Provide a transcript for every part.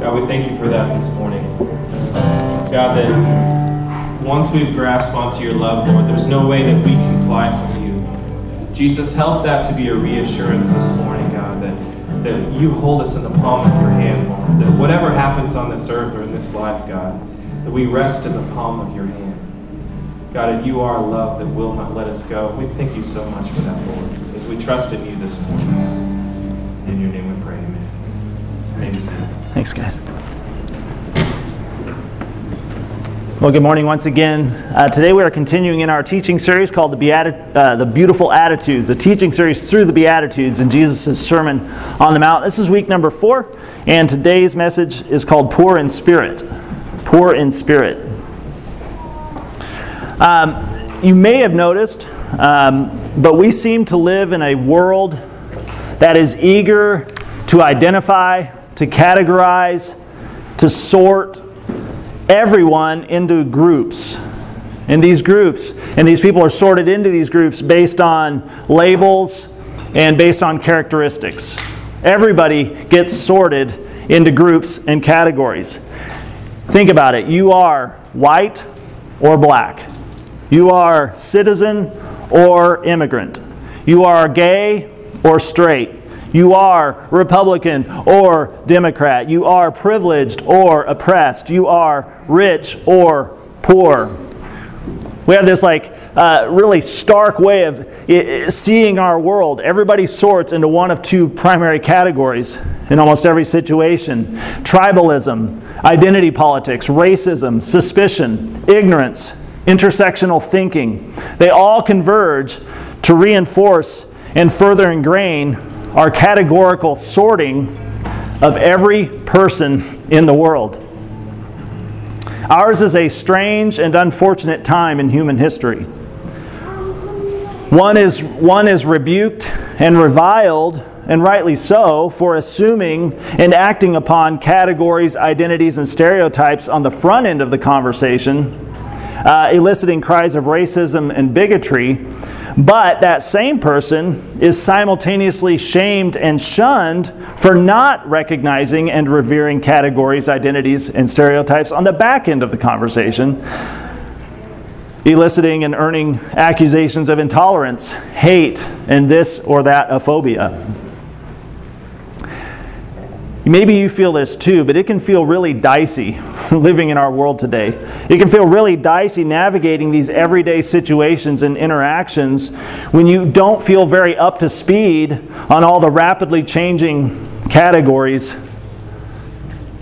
God, we thank you for that this morning. God, that once we've grasped onto your love, Lord, there's no way that we can fly from you. Jesus, help that to be a reassurance this morning, God, that, that you hold us in the palm of your hand, Lord. That whatever happens on this earth or in this life, God, that we rest in the palm of your hand. God, and you are a love that will not let us go. We thank you so much for that, Lord, as we trust in you this morning. In your name we pray, amen. Thanks, guys. Well, good morning once again. Uh, today we are continuing in our teaching series called the, Beati- uh, the Beautiful Attitudes, a teaching series through the Beatitudes in Jesus' Sermon on the Mount. This is week number four, and today's message is called Poor in Spirit. Poor in Spirit. Um, you may have noticed, um, but we seem to live in a world that is eager to identify, to categorize, to sort everyone into groups. And these groups, and these people are sorted into these groups based on labels and based on characteristics. Everybody gets sorted into groups and categories. Think about it. You are white or black. You are citizen or immigrant. You are gay or straight. You are Republican or Democrat. You are privileged or oppressed. You are rich or poor. We have this like uh, really stark way of seeing our world. Everybody sorts into one of two primary categories in almost every situation tribalism, identity politics, racism, suspicion, ignorance, intersectional thinking. They all converge to reinforce and further ingrain our categorical sorting of every person in the world. Ours is a strange and unfortunate time in human history. One is, one is rebuked and reviled, and rightly so, for assuming and acting upon categories, identities, and stereotypes on the front end of the conversation uh, eliciting cries of racism and bigotry. But that same person is simultaneously shamed and shunned for not recognizing and revering categories, identities, and stereotypes on the back end of the conversation, eliciting and earning accusations of intolerance, hate, and this or that a phobia. Maybe you feel this too, but it can feel really dicey living in our world today. It can feel really dicey navigating these everyday situations and interactions when you don't feel very up to speed on all the rapidly changing categories,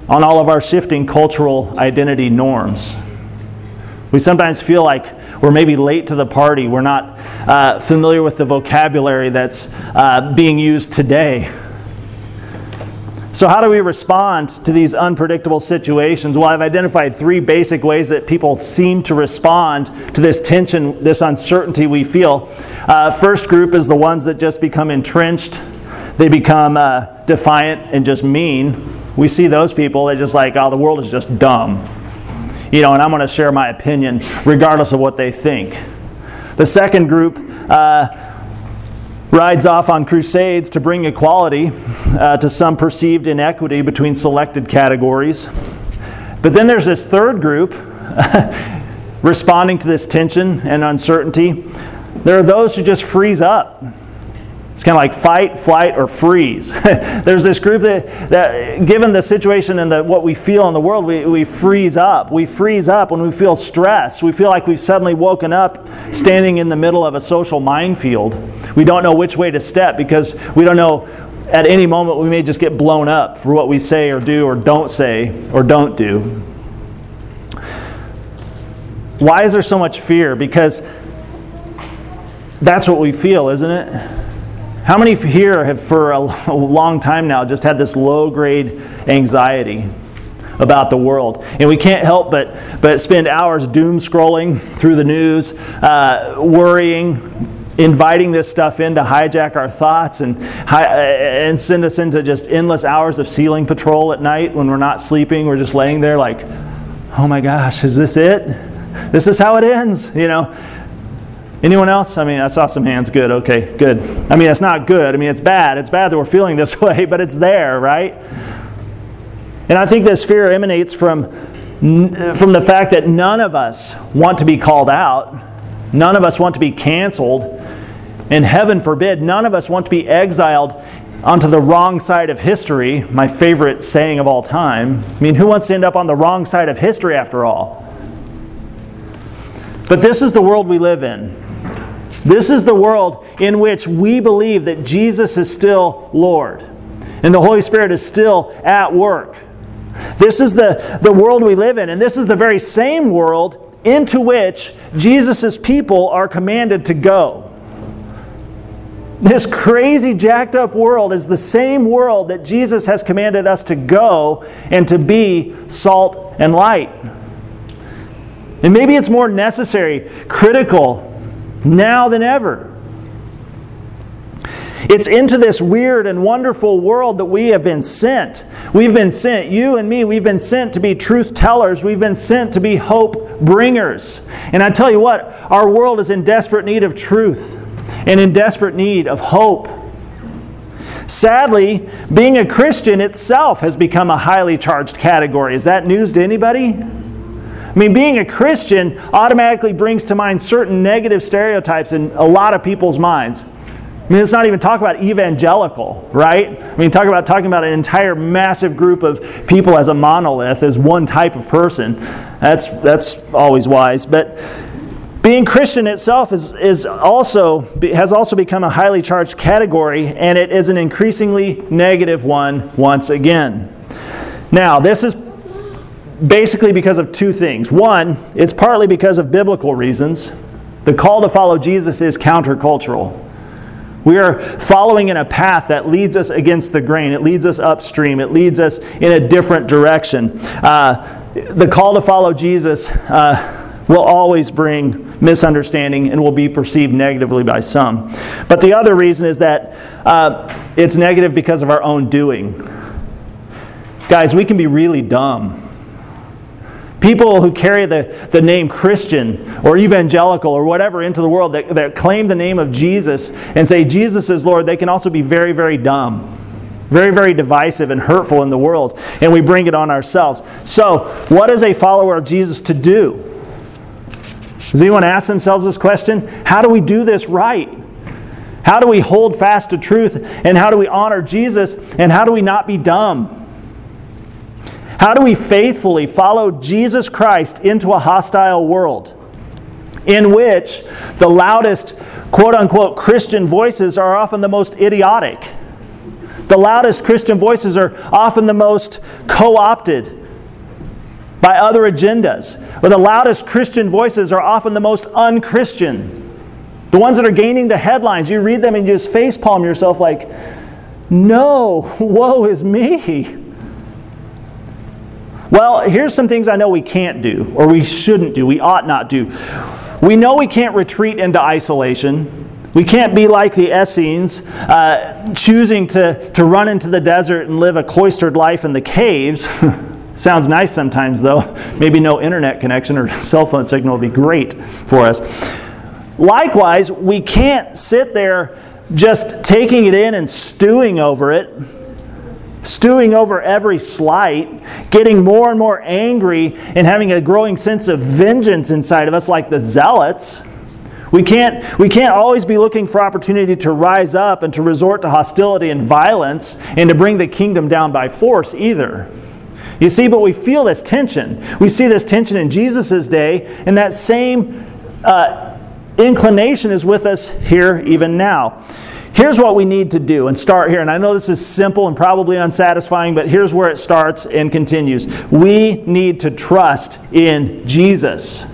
on all of our shifting cultural identity norms. We sometimes feel like we're maybe late to the party. We're not uh, familiar with the vocabulary that's uh, being used today. So, how do we respond to these unpredictable situations? Well, I've identified three basic ways that people seem to respond to this tension, this uncertainty we feel. Uh, first group is the ones that just become entrenched, they become uh, defiant and just mean. We see those people, they're just like, oh, the world is just dumb. You know, and I'm going to share my opinion regardless of what they think. The second group, uh, rides off on crusades to bring equality uh, to some perceived inequity between selected categories. But then there's this third group responding to this tension and uncertainty. There are those who just freeze up it's kind of like fight, flight, or freeze. There's this group that, that, given the situation and the, what we feel in the world, we, we freeze up. We freeze up when we feel stress. We feel like we've suddenly woken up standing in the middle of a social minefield. We don't know which way to step because we don't know at any moment we may just get blown up for what we say or do or don't say or don't do. Why is there so much fear? Because that's what we feel, isn't it? How many here have, for a, long time now, just had this low grade anxiety about the world? And we can't help but, but spend hours doom scrolling through the news, uh, worrying, inviting this stuff in to hijack our thoughts and, and send us into just endless hours of ceiling patrol at night when we're not sleeping. We're just laying there like, oh my gosh, is this it? This is how it ends, you know. Anyone else? I mean, I saw some hands. Good. Okay, good. I mean, it's not good. I mean, it's bad. It's bad that we're feeling this way, but it's there, right? And I think this fear emanates from, from the fact that none of us want to be called out, none of us want to be canceled, and heaven forbid, none of us want to be exiled onto the wrong side of history, my favorite saying of all time. I mean, who wants to end up on the wrong side of history after all? But this is the world we live in. This is the world in which we believe that Jesus is still Lord and the Holy Spirit is still at work. This is the, the world we live in, and this is the very same world into which Jesus' people are commanded to go. This crazy, jacked up world is the same world that Jesus has commanded us to go and to be salt and light. And maybe it's more necessary, critical, now than ever. It's into this weird and wonderful world that we have been sent. We've been sent, you and me, we've been sent to be truth tellers. We've been sent to be hope bringers. And I tell you what, our world is in desperate need of truth and in desperate need of hope. Sadly, being a Christian itself has become a highly charged category. Is that news to anybody? I mean, being a Christian automatically brings to mind certain negative stereotypes in a lot of people's minds. I mean, let's not even talk about evangelical, right? I mean, talk about talking about an entire massive group of people as a monolith, as one type of person. That's that's always wise. But being Christian itself is, is also has also become a highly charged category, and it is an increasingly negative one once again. Now, this is basically because of two things. One, it's partly because of biblical reasons. The call to follow Jesus is countercultural. We are following in a path that leads us against the grain. It leads us upstream. It leads us in a different direction. Uh, the call to follow Jesus uh, will always bring misunderstanding and will be perceived negatively by some. But the other reason is that uh, it's negative because of our own doing. Guys, we can be really dumb. People who carry the, the name Christian or evangelical or whatever into the world that, that claim the name of Jesus and say Jesus is Lord, they can also be very, very dumb. Very, very divisive and hurtful in the world, and we bring it on ourselves. So, what is a follower of Jesus to do? Does anyone ask themselves this question? How do we do this right? How do we hold fast to truth? And how do we honor Jesus? And how do we not be dumb? How do we faithfully follow Jesus Christ into a hostile world in which the loudest, quote unquote, Christian voices are often the most idiotic? The loudest Christian voices are often the most co opted by other agendas. Or the loudest Christian voices are often the most unchristian. The ones that are gaining the headlines, you read them and you just facepalm yourself like, no, woe is me. Well, here's some things I know we can't do, or we shouldn't do, we ought not do. We know we can't retreat into isolation. We can't be like the Essenes, uh, choosing to, to run into the desert and live a cloistered life in the caves. Sounds nice sometimes, though. Maybe no internet connection or cell phone signal would be great for us. Likewise, we can't sit there just taking it in and stewing over it stewing over every slight, getting more and more angry, and having a growing sense of vengeance inside of us, like the zealots. We can't, we can't always be looking for opportunity to rise up and to resort to hostility and violence and to bring the kingdom down by force either. You see, but we feel this tension. We see this tension in Jesus' day, and that same uh, inclination is with us here even now. Here's what we need to do and start here. And I know this is simple and probably unsatisfying, but here's where it starts and continues. We need to trust in Jesus.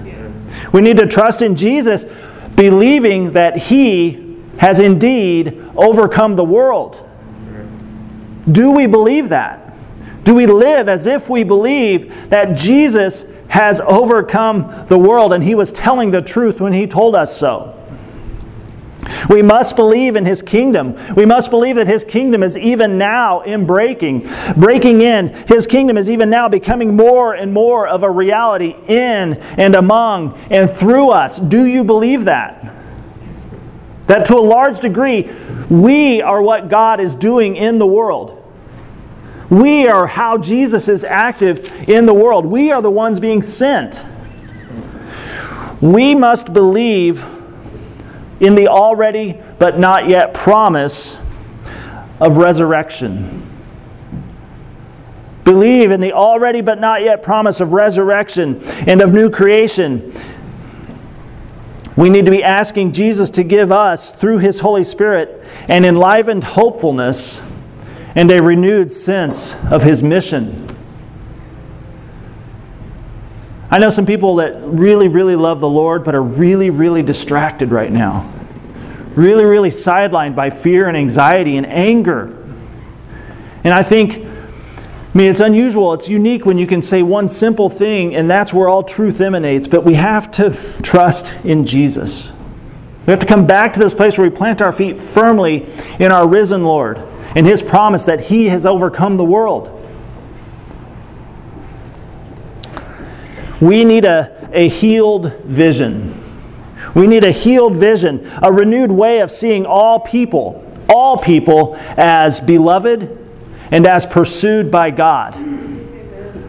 We need to trust in Jesus, believing that He has indeed overcome the world. Do we believe that? Do we live as if we believe that Jesus has overcome the world and He was telling the truth when He told us so? We must believe in his kingdom. We must believe that his kingdom is even now in breaking, breaking in. His kingdom is even now becoming more and more of a reality in and among and through us. Do you believe that? That to a large degree, we are what God is doing in the world. We are how Jesus is active in the world. We are the ones being sent. We must believe in the already but not yet promise of resurrection. Believe in the already but not yet promise of resurrection and of new creation. We need to be asking Jesus to give us, through His Holy Spirit, an enlivened hopefulness and a renewed sense of His mission. I know some people that really, really love the Lord, but are really, really distracted right now. Really, really sidelined by fear and anxiety and anger. And I think, I mean, it's unusual, it's unique when you can say one simple thing, and that's where all truth emanates, but we have to trust in Jesus. We have to come back to this place where we plant our feet firmly in our risen Lord and His promise that He has overcome the world. We need a, a healed vision. We need a healed vision, a renewed way of seeing all people, all people as beloved and as pursued by God.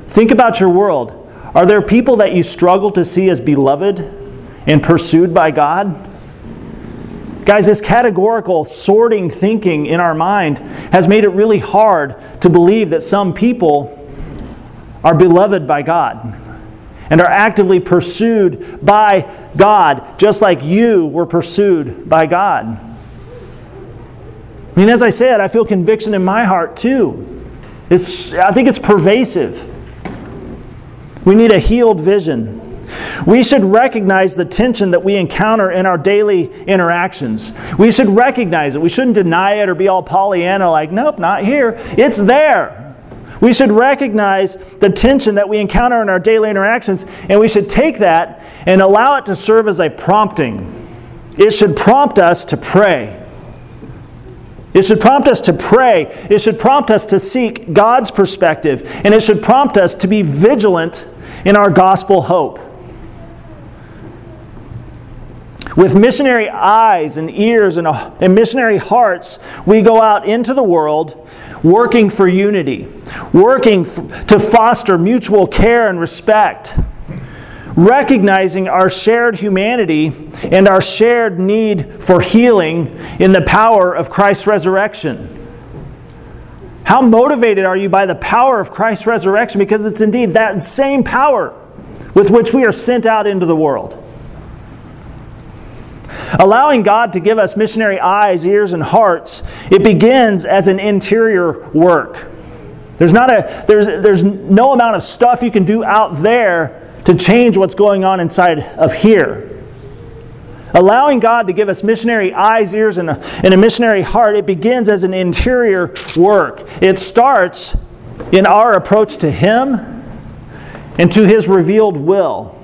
Think about your world. Are there people that you struggle to see as beloved and pursued by God? Guys, this categorical sorting thinking in our mind has made it really hard to believe that some people are beloved by God and are actively pursued by God, just like you were pursued by God. I mean, as I said, I feel conviction in my heart too. It's, I think it's pervasive. We need a healed vision. We should recognize the tension that we encounter in our daily interactions. We should recognize it. We shouldn't deny it or be all Pollyanna like, nope, not here. It's there. We should recognize the tension that we encounter in our daily interactions, and we should take that and allow it to serve as a prompting. It should prompt us to pray. It should prompt us to pray. It should prompt us to seek God's perspective, and it should prompt us to be vigilant in our gospel hope. With missionary eyes and ears and, uh, and missionary hearts, we go out into the world working for unity, working f- to foster mutual care and respect, recognizing our shared humanity and our shared need for healing in the power of Christ's resurrection. How motivated are you by the power of Christ's resurrection? Because it's indeed that same power with which we are sent out into the world. Allowing God to give us missionary eyes, ears, and hearts, it begins as an interior work. There's, not a, there's, there's no amount of stuff you can do out there to change what's going on inside of here. Allowing God to give us missionary eyes, ears, and a, and a missionary heart, it begins as an interior work. It starts in our approach to Him and to His revealed will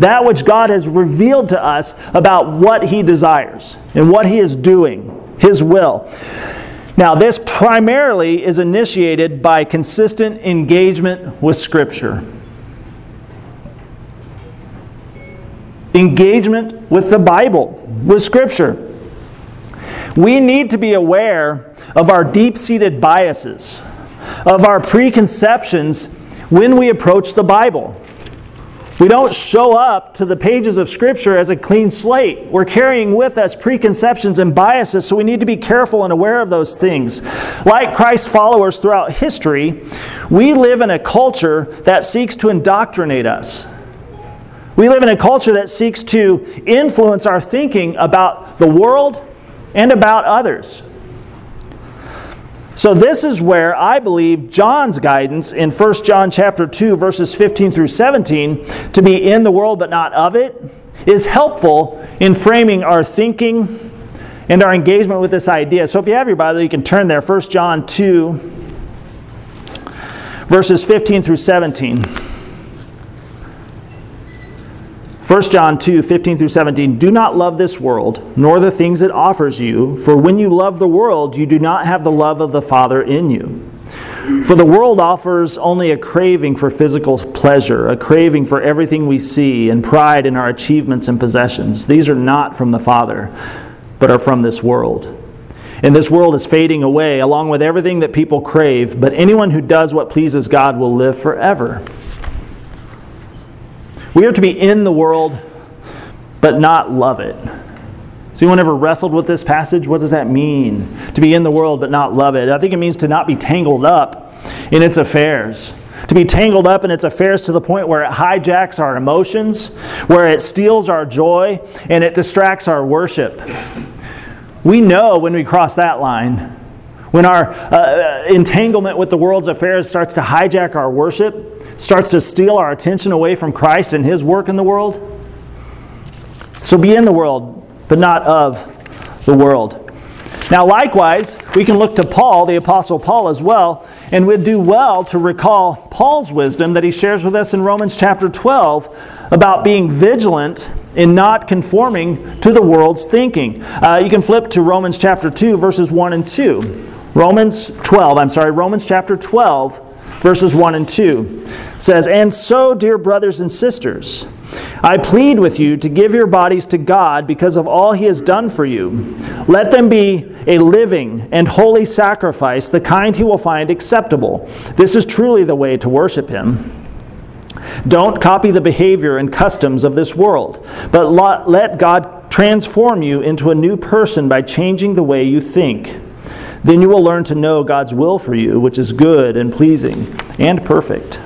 that which God has revealed to us about what He desires and what He is doing, His will. Now, this primarily is initiated by consistent engagement with Scripture. Engagement with the Bible, with Scripture. We need to be aware of our deep seated biases, of our preconceptions when we approach the Bible. We don't show up to the pages of Scripture as a clean slate. We're carrying with us preconceptions and biases, so we need to be careful and aware of those things. Like Christ followers throughout history, we live in a culture that seeks to indoctrinate us. We live in a culture that seeks to influence our thinking about the world and about others. So this is where I believe John's guidance in 1 John chapter 2 verses 15 through 17 to be in the world but not of it is helpful in framing our thinking and our engagement with this idea. So if you have your Bible, you can turn there 1 John 2 verses 15 through 17. 1 John 2 15 through 17. Do not love this world, nor the things it offers you, for when you love the world, you do not have the love of the Father in you. For the world offers only a craving for physical pleasure, a craving for everything we see, and pride in our achievements and possessions. These are not from the Father, but are from this world. And this world is fading away, along with everything that people crave. But anyone who does what pleases God will live forever. We are to be in the world, but not love it. Has anyone ever wrestled with this passage? What does that mean? To be in the world, but not love it. I think it means to not be tangled up in its affairs. To be tangled up in its affairs to the point where it hijacks our emotions, where it steals our joy, and it distracts our worship. We know when we cross that line, when our uh, entanglement with the world's affairs starts to hijack our worship, starts to steal our attention away from Christ and His work in the world. So be in the world, but not of the world. Now, likewise, we can look to Paul, the Apostle Paul, as well, and we'd do well to recall Paul's wisdom that he shares with us in Romans chapter 12 about being vigilant in not conforming to the world's thinking. Uh, you can flip to Romans chapter 2, verses 1 and 2. Romans 12, I'm sorry, Romans chapter 12, verses 1 and 2 says, And so, dear brothers and sisters, I plead with you to give your bodies to God because of all He has done for you. Let them be a living and holy sacrifice, the kind He will find acceptable. This is truly the way to worship Him. Don't copy the behavior and customs of this world, but let God transform you into a new person by changing the way you think. Then you will learn to know God's will for you, which is good and pleasing and perfect.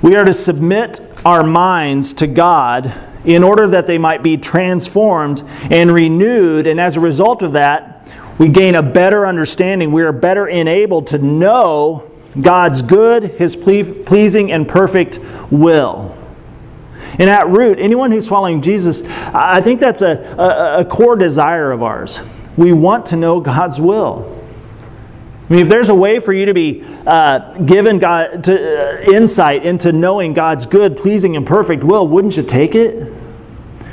We are to submit our minds to God in order that they might be transformed and renewed, and as a result of that, we gain a better understanding. We are better enabled to know God's good, His pleasing, and perfect will. And at root, anyone who's following Jesus, I think that's a, a, a core desire of ours. We want to know God's will. I mean, if there's a way for you to be uh, given God to, uh, insight into knowing God's good, pleasing, and perfect will, wouldn't you take it?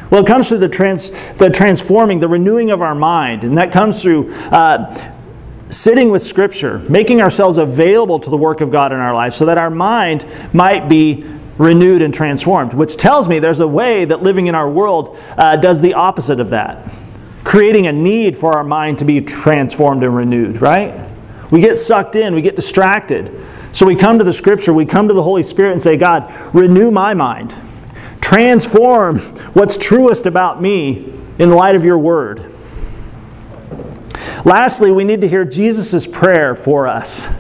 Well, it comes through the, trans, the transforming, the renewing of our mind, and that comes through uh, sitting with Scripture, making ourselves available to the work of God in our life so that our mind might be renewed and transformed, which tells me there's a way that living in our world uh, does the opposite of that, creating a need for our mind to be transformed and renewed, right? We get sucked in, we get distracted. So we come to the Scripture, we come to the Holy Spirit and say, God, renew my mind. Transform what's truest about me in light of your word. Lastly, we need to hear Jesus' prayer for us.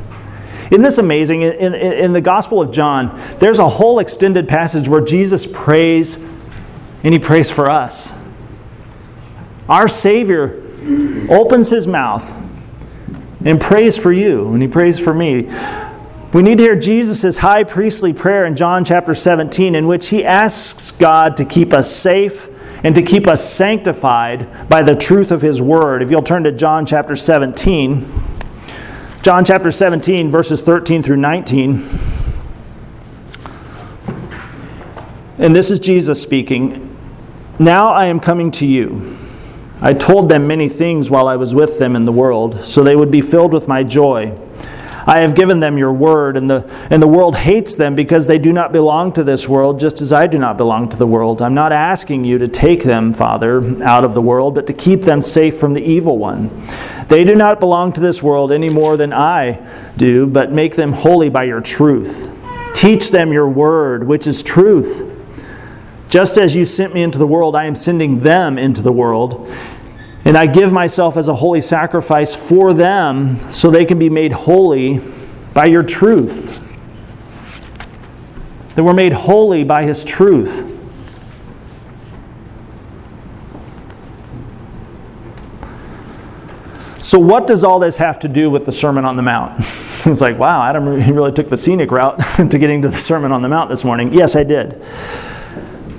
Isn't this amazing? In, in, in, the Gospel of John, there's a whole extended passage where Jesus prays and he prays for us. Our Savior opens his mouth and prays for you, and he prays for me. We need to hear Jesus' high priestly prayer in John chapter 17, in which he asks God to keep us safe and to keep us sanctified by the truth of his word. If you'll turn to John chapter 17, John chapter 17, verses 13 through 19. And this is Jesus speaking. Now I am coming to you. I told them many things while I was with them in the world, so they would be filled with my joy. I have given them your word, and the, and the world hates them because they do not belong to this world, just as I do not belong to the world. I'm not asking you to take them, Father, out of the world, but to keep them safe from the evil one. They do not belong to this world any more than I do, but make them holy by your truth. Teach them your word, which is truth. Just as you sent me into the world, I am sending them into the world. And I give myself as a holy sacrifice for them so they can be made holy by your truth. That we're made holy by His truth. So, what does all this have to do with the Sermon on the Mount? it's like, wow, Adam really took the scenic route to getting to the Sermon on the Mount this morning. Yes, I did.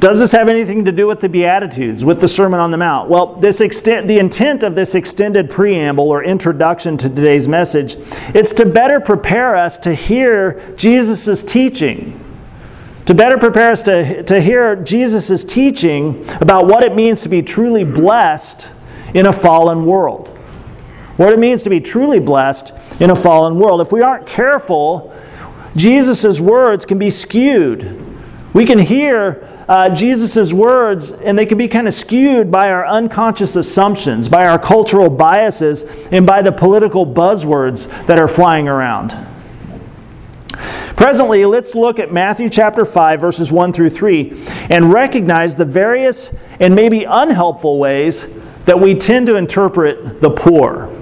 Does this have anything to do with the Beatitudes, with the Sermon on the Mount? Well, this extent, the intent of this extended preamble or introduction to today's message, it's to better prepare us to hear Jesus' teaching. To better prepare us to, to hear Jesus' teaching about what it means to be truly blessed in a fallen world. What it means to be truly blessed in a fallen world. If we aren't careful, Jesus' words can be skewed. We can hear uh, Jesus' words, and they can be kind of skewed by our unconscious assumptions, by our cultural biases, and by the political buzzwords that are flying around. Presently, let's look at Matthew chapter 5, verses 1 through 3, and recognize the various and maybe unhelpful ways that we tend to interpret the poor.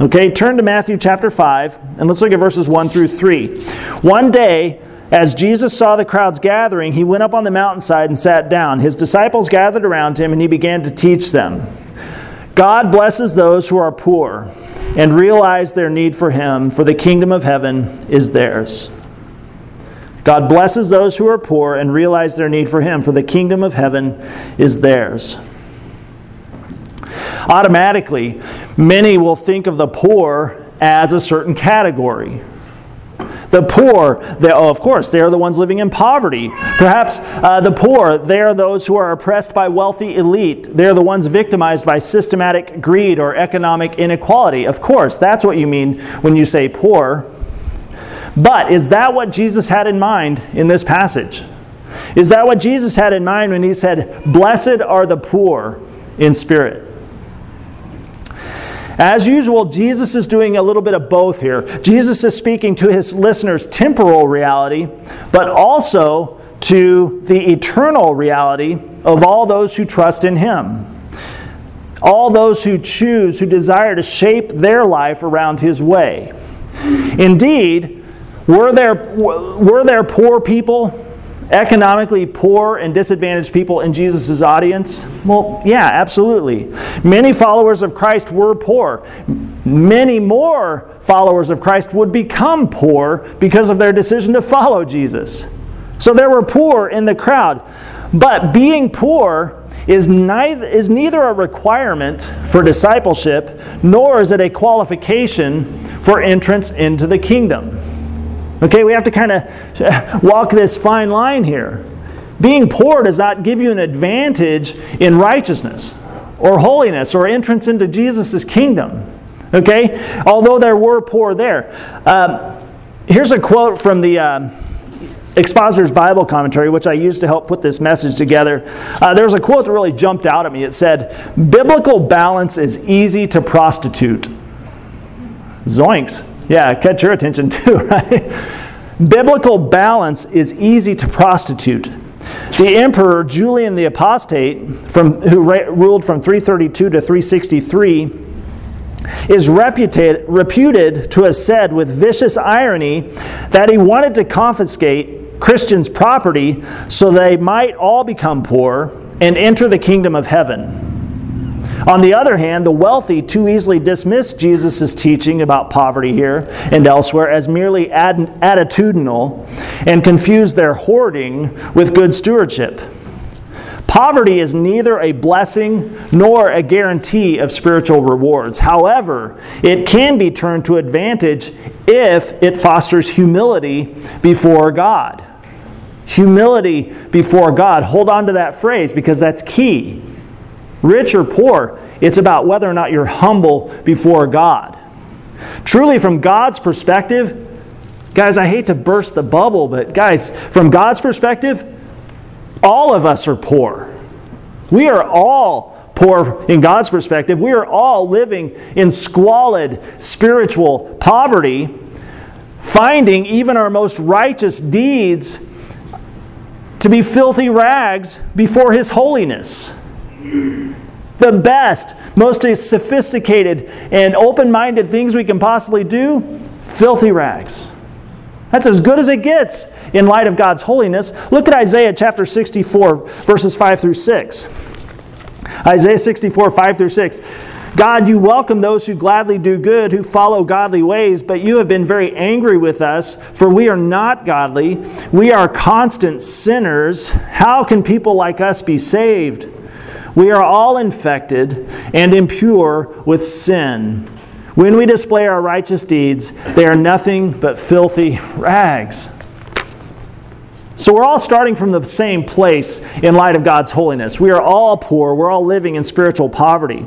Okay, turn to Matthew chapter 5, and let's look at verses 1 through 3. One day, as Jesus saw the crowds gathering, he went up on the mountainside and sat down. His disciples gathered around him, and he began to teach them. God blesses those who are poor and realize their need for him, for the kingdom of heaven is theirs. God blesses those who are poor and realize their need for Him, for the kingdom of heaven is theirs. Automatically, many will think of the poor as a certain category. The poor, oh, of course, they are the ones living in poverty. Perhaps uh, the poor, they are those who are oppressed by wealthy elite. They are the ones victimized by systematic greed or economic inequality. Of course, that's what you mean when you say poor. But is that what Jesus had in mind in this passage? Is that what Jesus had in mind when he said, Blessed are the poor in spirit? As usual, Jesus is doing a little bit of both here. Jesus is speaking to his listeners' temporal reality, but also to the eternal reality of all those who trust in him. All those who choose, who desire to shape their life around his way. Indeed, were there, were there poor people, economically poor and disadvantaged people in Jesus' audience? Well, yeah, absolutely. Many followers of Christ were poor. Many more followers of Christ would become poor because of their decision to follow Jesus. So there were poor in the crowd. But being poor is neither, is neither a requirement for discipleship nor is it a qualification for entrance into the kingdom. Okay, we have to kind of walk this fine line here. Being poor does not give you an advantage in righteousness or holiness or entrance into Jesus' kingdom. Okay, although there were poor there. Um, here's a quote from the. Um, Expositor's Bible commentary, which I used to help put this message together, uh, there's a quote that really jumped out at me. It said, Biblical balance is easy to prostitute. Zoinks. Yeah, catch your attention too, right? Biblical balance is easy to prostitute. The emperor Julian the Apostate, from, who ruled from 332 to 363, is reputed, reputed to have said with vicious irony that he wanted to confiscate Christians' property so they might all become poor and enter the kingdom of heaven. On the other hand, the wealthy too easily dismiss Jesus' teaching about poverty here and elsewhere as merely ad- attitudinal and confuse their hoarding with good stewardship. Poverty is neither a blessing nor a guarantee of spiritual rewards. However, it can be turned to advantage if it fosters humility before God. Humility before God. Hold on to that phrase because that's key rich or poor. It's about whether or not you're humble before God. Truly, from God's perspective, guys, I hate to burst the bubble, but guys, from God's perspective, all of us are poor. We are all poor in God's perspective. We are all living in squalid spiritual poverty, finding even our most righteous deeds to be filthy rags before His holiness. The best, most sophisticated, and open minded things we can possibly do filthy rags. That's as good as it gets in light of God's holiness. Look at Isaiah chapter 64, verses 5 through 6. Isaiah 64, 5 through 6. God, you welcome those who gladly do good, who follow godly ways, but you have been very angry with us, for we are not godly. We are constant sinners. How can people like us be saved? We are all infected and impure with sin. When we display our righteous deeds, they are nothing but filthy rags. So we're all starting from the same place in light of God's holiness. We are all poor, we're all living in spiritual poverty.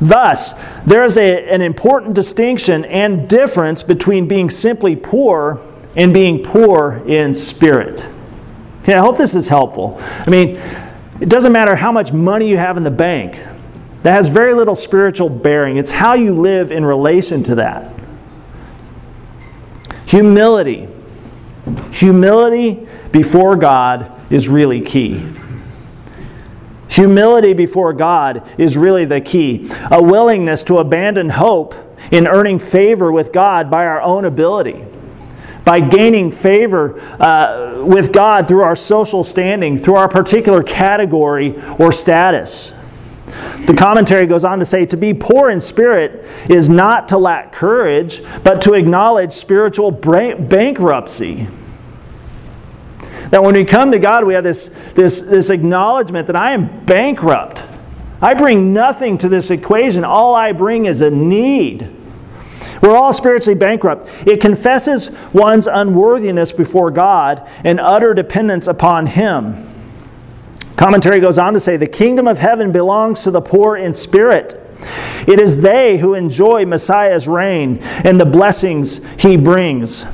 Thus, there is a, an important distinction and difference between being simply poor and being poor in spirit. Okay, I hope this is helpful. I mean, it doesn't matter how much money you have in the bank, that has very little spiritual bearing. It's how you live in relation to that. Humility. Humility before God is really key. Humility before God is really the key. A willingness to abandon hope in earning favor with God by our own ability, by gaining favor uh, with God through our social standing, through our particular category or status. The commentary goes on to say to be poor in spirit is not to lack courage, but to acknowledge spiritual bankruptcy. That when we come to God, we have this, this, this acknowledgement that I am bankrupt. I bring nothing to this equation. All I bring is a need. We're all spiritually bankrupt. It confesses one's unworthiness before God and utter dependence upon Him. Commentary goes on to say the kingdom of heaven belongs to the poor in spirit. It is they who enjoy Messiah's reign and the blessings he brings.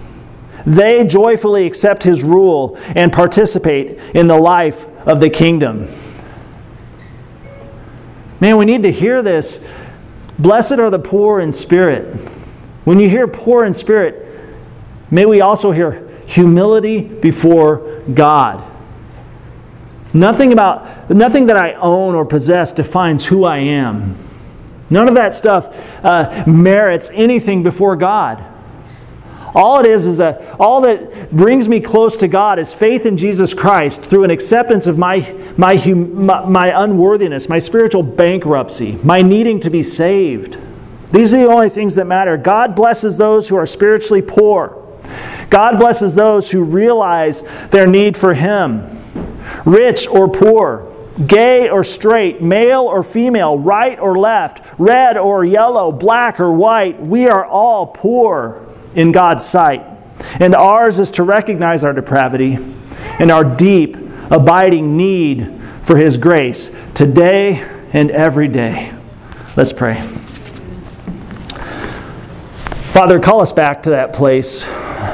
They joyfully accept his rule and participate in the life of the kingdom. Man, we need to hear this. Blessed are the poor in spirit. When you hear poor in spirit, may we also hear humility before God. Nothing about nothing that I own or possess defines who I am. None of that stuff uh, merits anything before God. All it is is a, all that brings me close to God is faith in Jesus Christ through an acceptance of my, my, my, my unworthiness, my spiritual bankruptcy, my needing to be saved. These are the only things that matter. God blesses those who are spiritually poor. God blesses those who realize their need for Him, rich or poor, gay or straight, male or female, right or left, red or yellow, black or white. We are all poor in God's sight. And ours is to recognize our depravity and our deep, abiding need for His grace today and every day. Let's pray. Father, call us back to that place,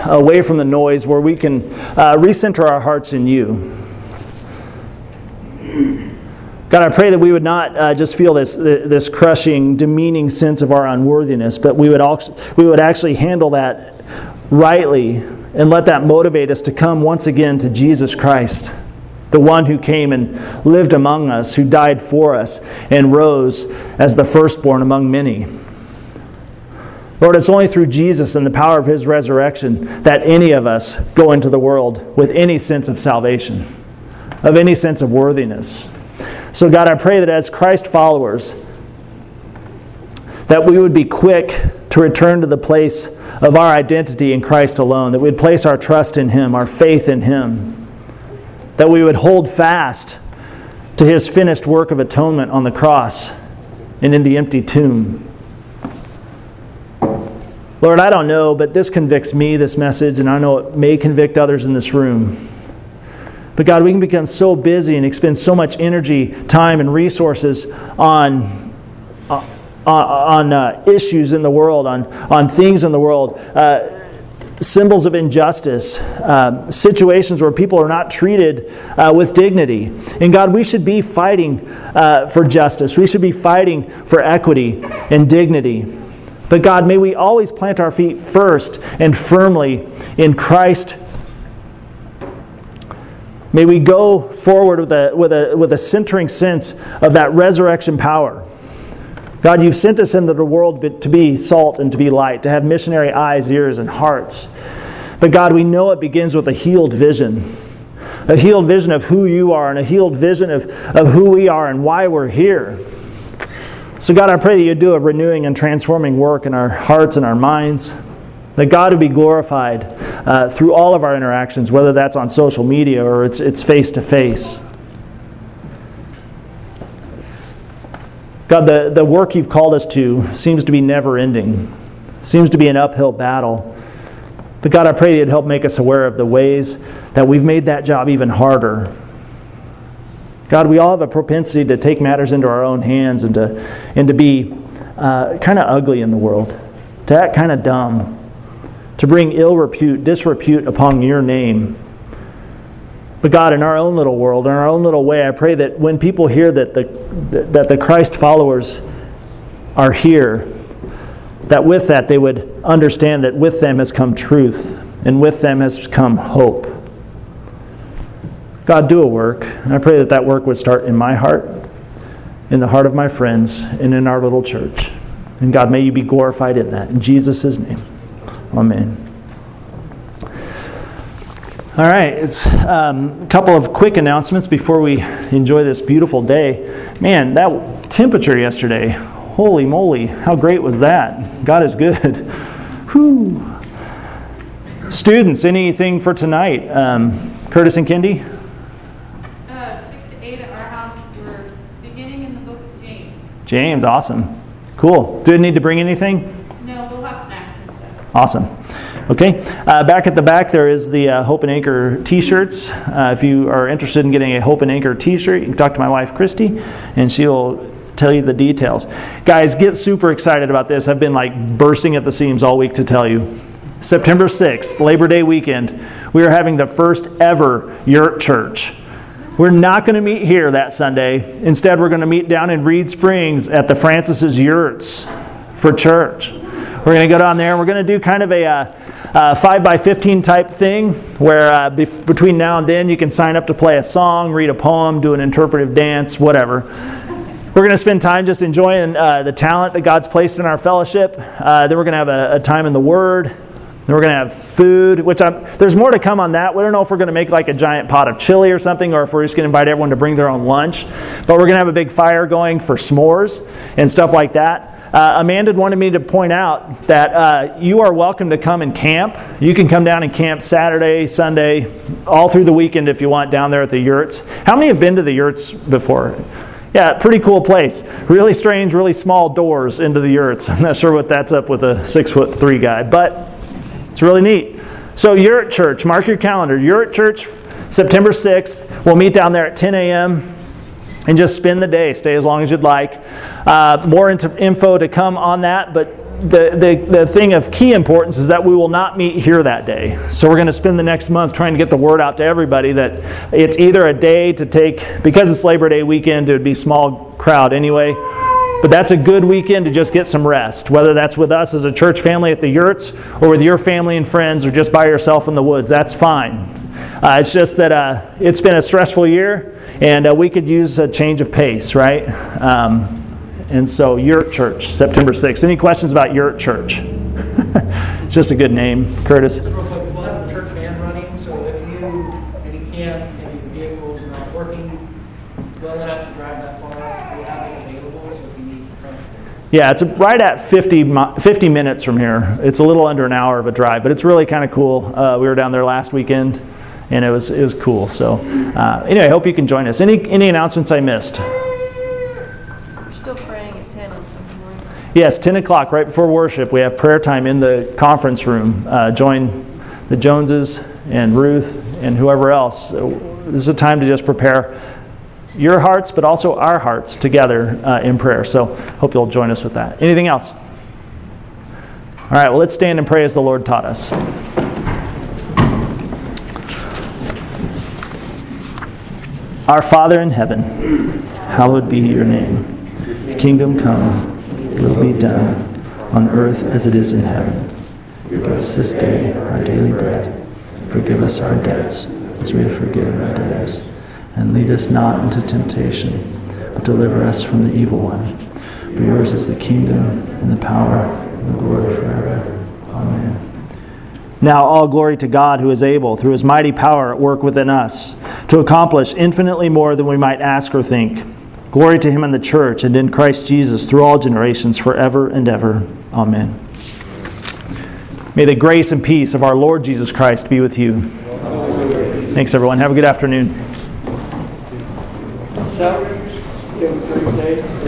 away from the noise, where we can uh, recenter our hearts in you. God, I pray that we would not uh, just feel this, this crushing, demeaning sense of our unworthiness, but we would, also, we would actually handle that rightly and let that motivate us to come once again to Jesus Christ, the one who came and lived among us, who died for us, and rose as the firstborn among many. Lord, it's only through Jesus and the power of his resurrection that any of us go into the world with any sense of salvation, of any sense of worthiness. So, God, I pray that as Christ followers, that we would be quick to return to the place of our identity in Christ alone, that we'd place our trust in Him, our faith in Him, that we would hold fast to His finished work of atonement on the cross and in the empty tomb. Lord, I don't know, but this convicts me, this message, and I know it may convict others in this room. But God, we can become so busy and expend so much energy, time, and resources on, uh, on uh, issues in the world, on, on things in the world, uh, symbols of injustice, uh, situations where people are not treated uh, with dignity. And God, we should be fighting uh, for justice. We should be fighting for equity and dignity. But God, may we always plant our feet first and firmly in Christ May we go forward with a, with, a, with a centering sense of that resurrection power. God, you've sent us into the world to be salt and to be light, to have missionary eyes, ears, and hearts. But God, we know it begins with a healed vision a healed vision of who you are and a healed vision of, of who we are and why we're here. So, God, I pray that you do a renewing and transforming work in our hearts and our minds. That God would be glorified uh, through all of our interactions, whether that's on social media or it's, it's face-to-face. God, the, the work you've called us to seems to be never ending, seems to be an uphill battle. But God, I pray that you'd help make us aware of the ways that we've made that job even harder. God, we all have a propensity to take matters into our own hands and to, and to be uh, kind of ugly in the world, to act kind of dumb to bring ill repute, disrepute upon your name. But God, in our own little world, in our own little way, I pray that when people hear that the, that the Christ followers are here, that with that they would understand that with them has come truth and with them has come hope. God, do a work. And I pray that that work would start in my heart, in the heart of my friends, and in our little church. And God, may you be glorified in that. In Jesus' name, amen. All right, it's um, a couple of quick announcements before we enjoy this beautiful day. Man, that temperature yesterday, holy moly, how great was that? God is good. Whew. Students, anything for tonight? Um, Curtis and Kendi? Uh, six to eight at our house, we're beginning in the book of James. Awesome. Cool. Do you need to bring anything? No, we'll have snacks and stuff. Awesome. Okay, uh, back at the back there is the uh, Hope and Anchor t-shirts. Uh, if you are interested in getting a Hope and Anchor t-shirt, you can talk to my wife Christy, and she'll tell you the details. Guys, get super excited about this. I've been like bursting at the seams all week to tell you. September 6th, Labor Day weekend, we are having the first ever Yurt Church. We're not going to meet here that Sunday. Instead, we're going to meet down in Reed Springs at the Francis's Yurts for church. We're going to go down there and we're going to do kind of a uh, uh, 5 by 15 type thing where uh, bef- between now and then you can sign up to play a song, read a poem, do an interpretive dance, whatever. We're going to spend time just enjoying uh, the talent that God's placed in our fellowship. Then we're going to have a, a time in the Word. Then we're going to have food, which I'm, there's more to come on that. We don't know if we're going to make like a giant pot of chili or something, or if we're just going to invite everyone to bring their own lunch. But we're going to have a big fire going for s'mores and stuff like that. Uh, Amanda wanted me to point out that uh, you are welcome to come and camp. You can come down and camp Saturday, Sunday, all through the weekend if you want down there at the yurts. How many have been to the yurts before? Yeah, pretty cool place. Really strange, really small doors into the yurts. I'm not sure what that's up with a six foot three guy, but it's really neat. So, Yurt Church, mark your calendar. Yurt Church, September 6th. We'll meet down there at 10 a.m and just spend the day. Stay as long as you'd like. Uh, more info to come on that, but the, the, the thing of key importance is that we will not meet here that day. So we're going to spend the next month trying to get the word out to everybody that it's either a day to take, because it's Labor Day weekend, it would be small crowd anyway. But that's a good weekend to just get some rest, whether that's with us as a church family at the yurts or with your family and friends or just by yourself in the woods. That's fine. Uh, it's just that uh, it's been a stressful year, and uh, we could use a change of pace, right? Um, and so, Yurt Church, September 6th. Any questions about Yurt Church? it's just a good name, Curtis. Just real quick, we'll have the church van running, so if you, if you can't, and your vehicle's not working well enough to drive that far, we'll have it available, so if you need transport. Yeah, it's right at 50, 50 minutes from here. It's a little under an hour of a drive, but it's really kind of cool. Uh, we were down there last weekend, and it was it was cool. So, uh, anyway, I hope you can join us. Any any announcements I missed? We're still praying at 10 on Sunday morning. Yes, 10 o'clock, right before worship, we have prayer time in the conference room. Uh, join the Joneses and Ruth and whoever else. This is a time to just prepare your hearts, but also our hearts together uh, in prayer. So, hope you'll join us with that. Anything else? All right, well, let's stand and pray as the Lord taught us. Our Father in heaven, hallowed be your name. Your kingdom come, will be done, on earth as it is in heaven. Give us this day our daily bread. Forgive us our debts, as we forgive our debtors. And lead us not into temptation, but deliver us from the evil one. For yours is the kingdom, and the power, and the glory forever. Amen. Now, all glory to God who is able, through his mighty power at work within us, to accomplish infinitely more than we might ask or think. Glory to him in the church and in Christ Jesus through all generations, forever and ever. Amen. May the grace and peace of our Lord Jesus Christ be with you. Thanks, everyone. Have a good afternoon. Saturday, you have a great day.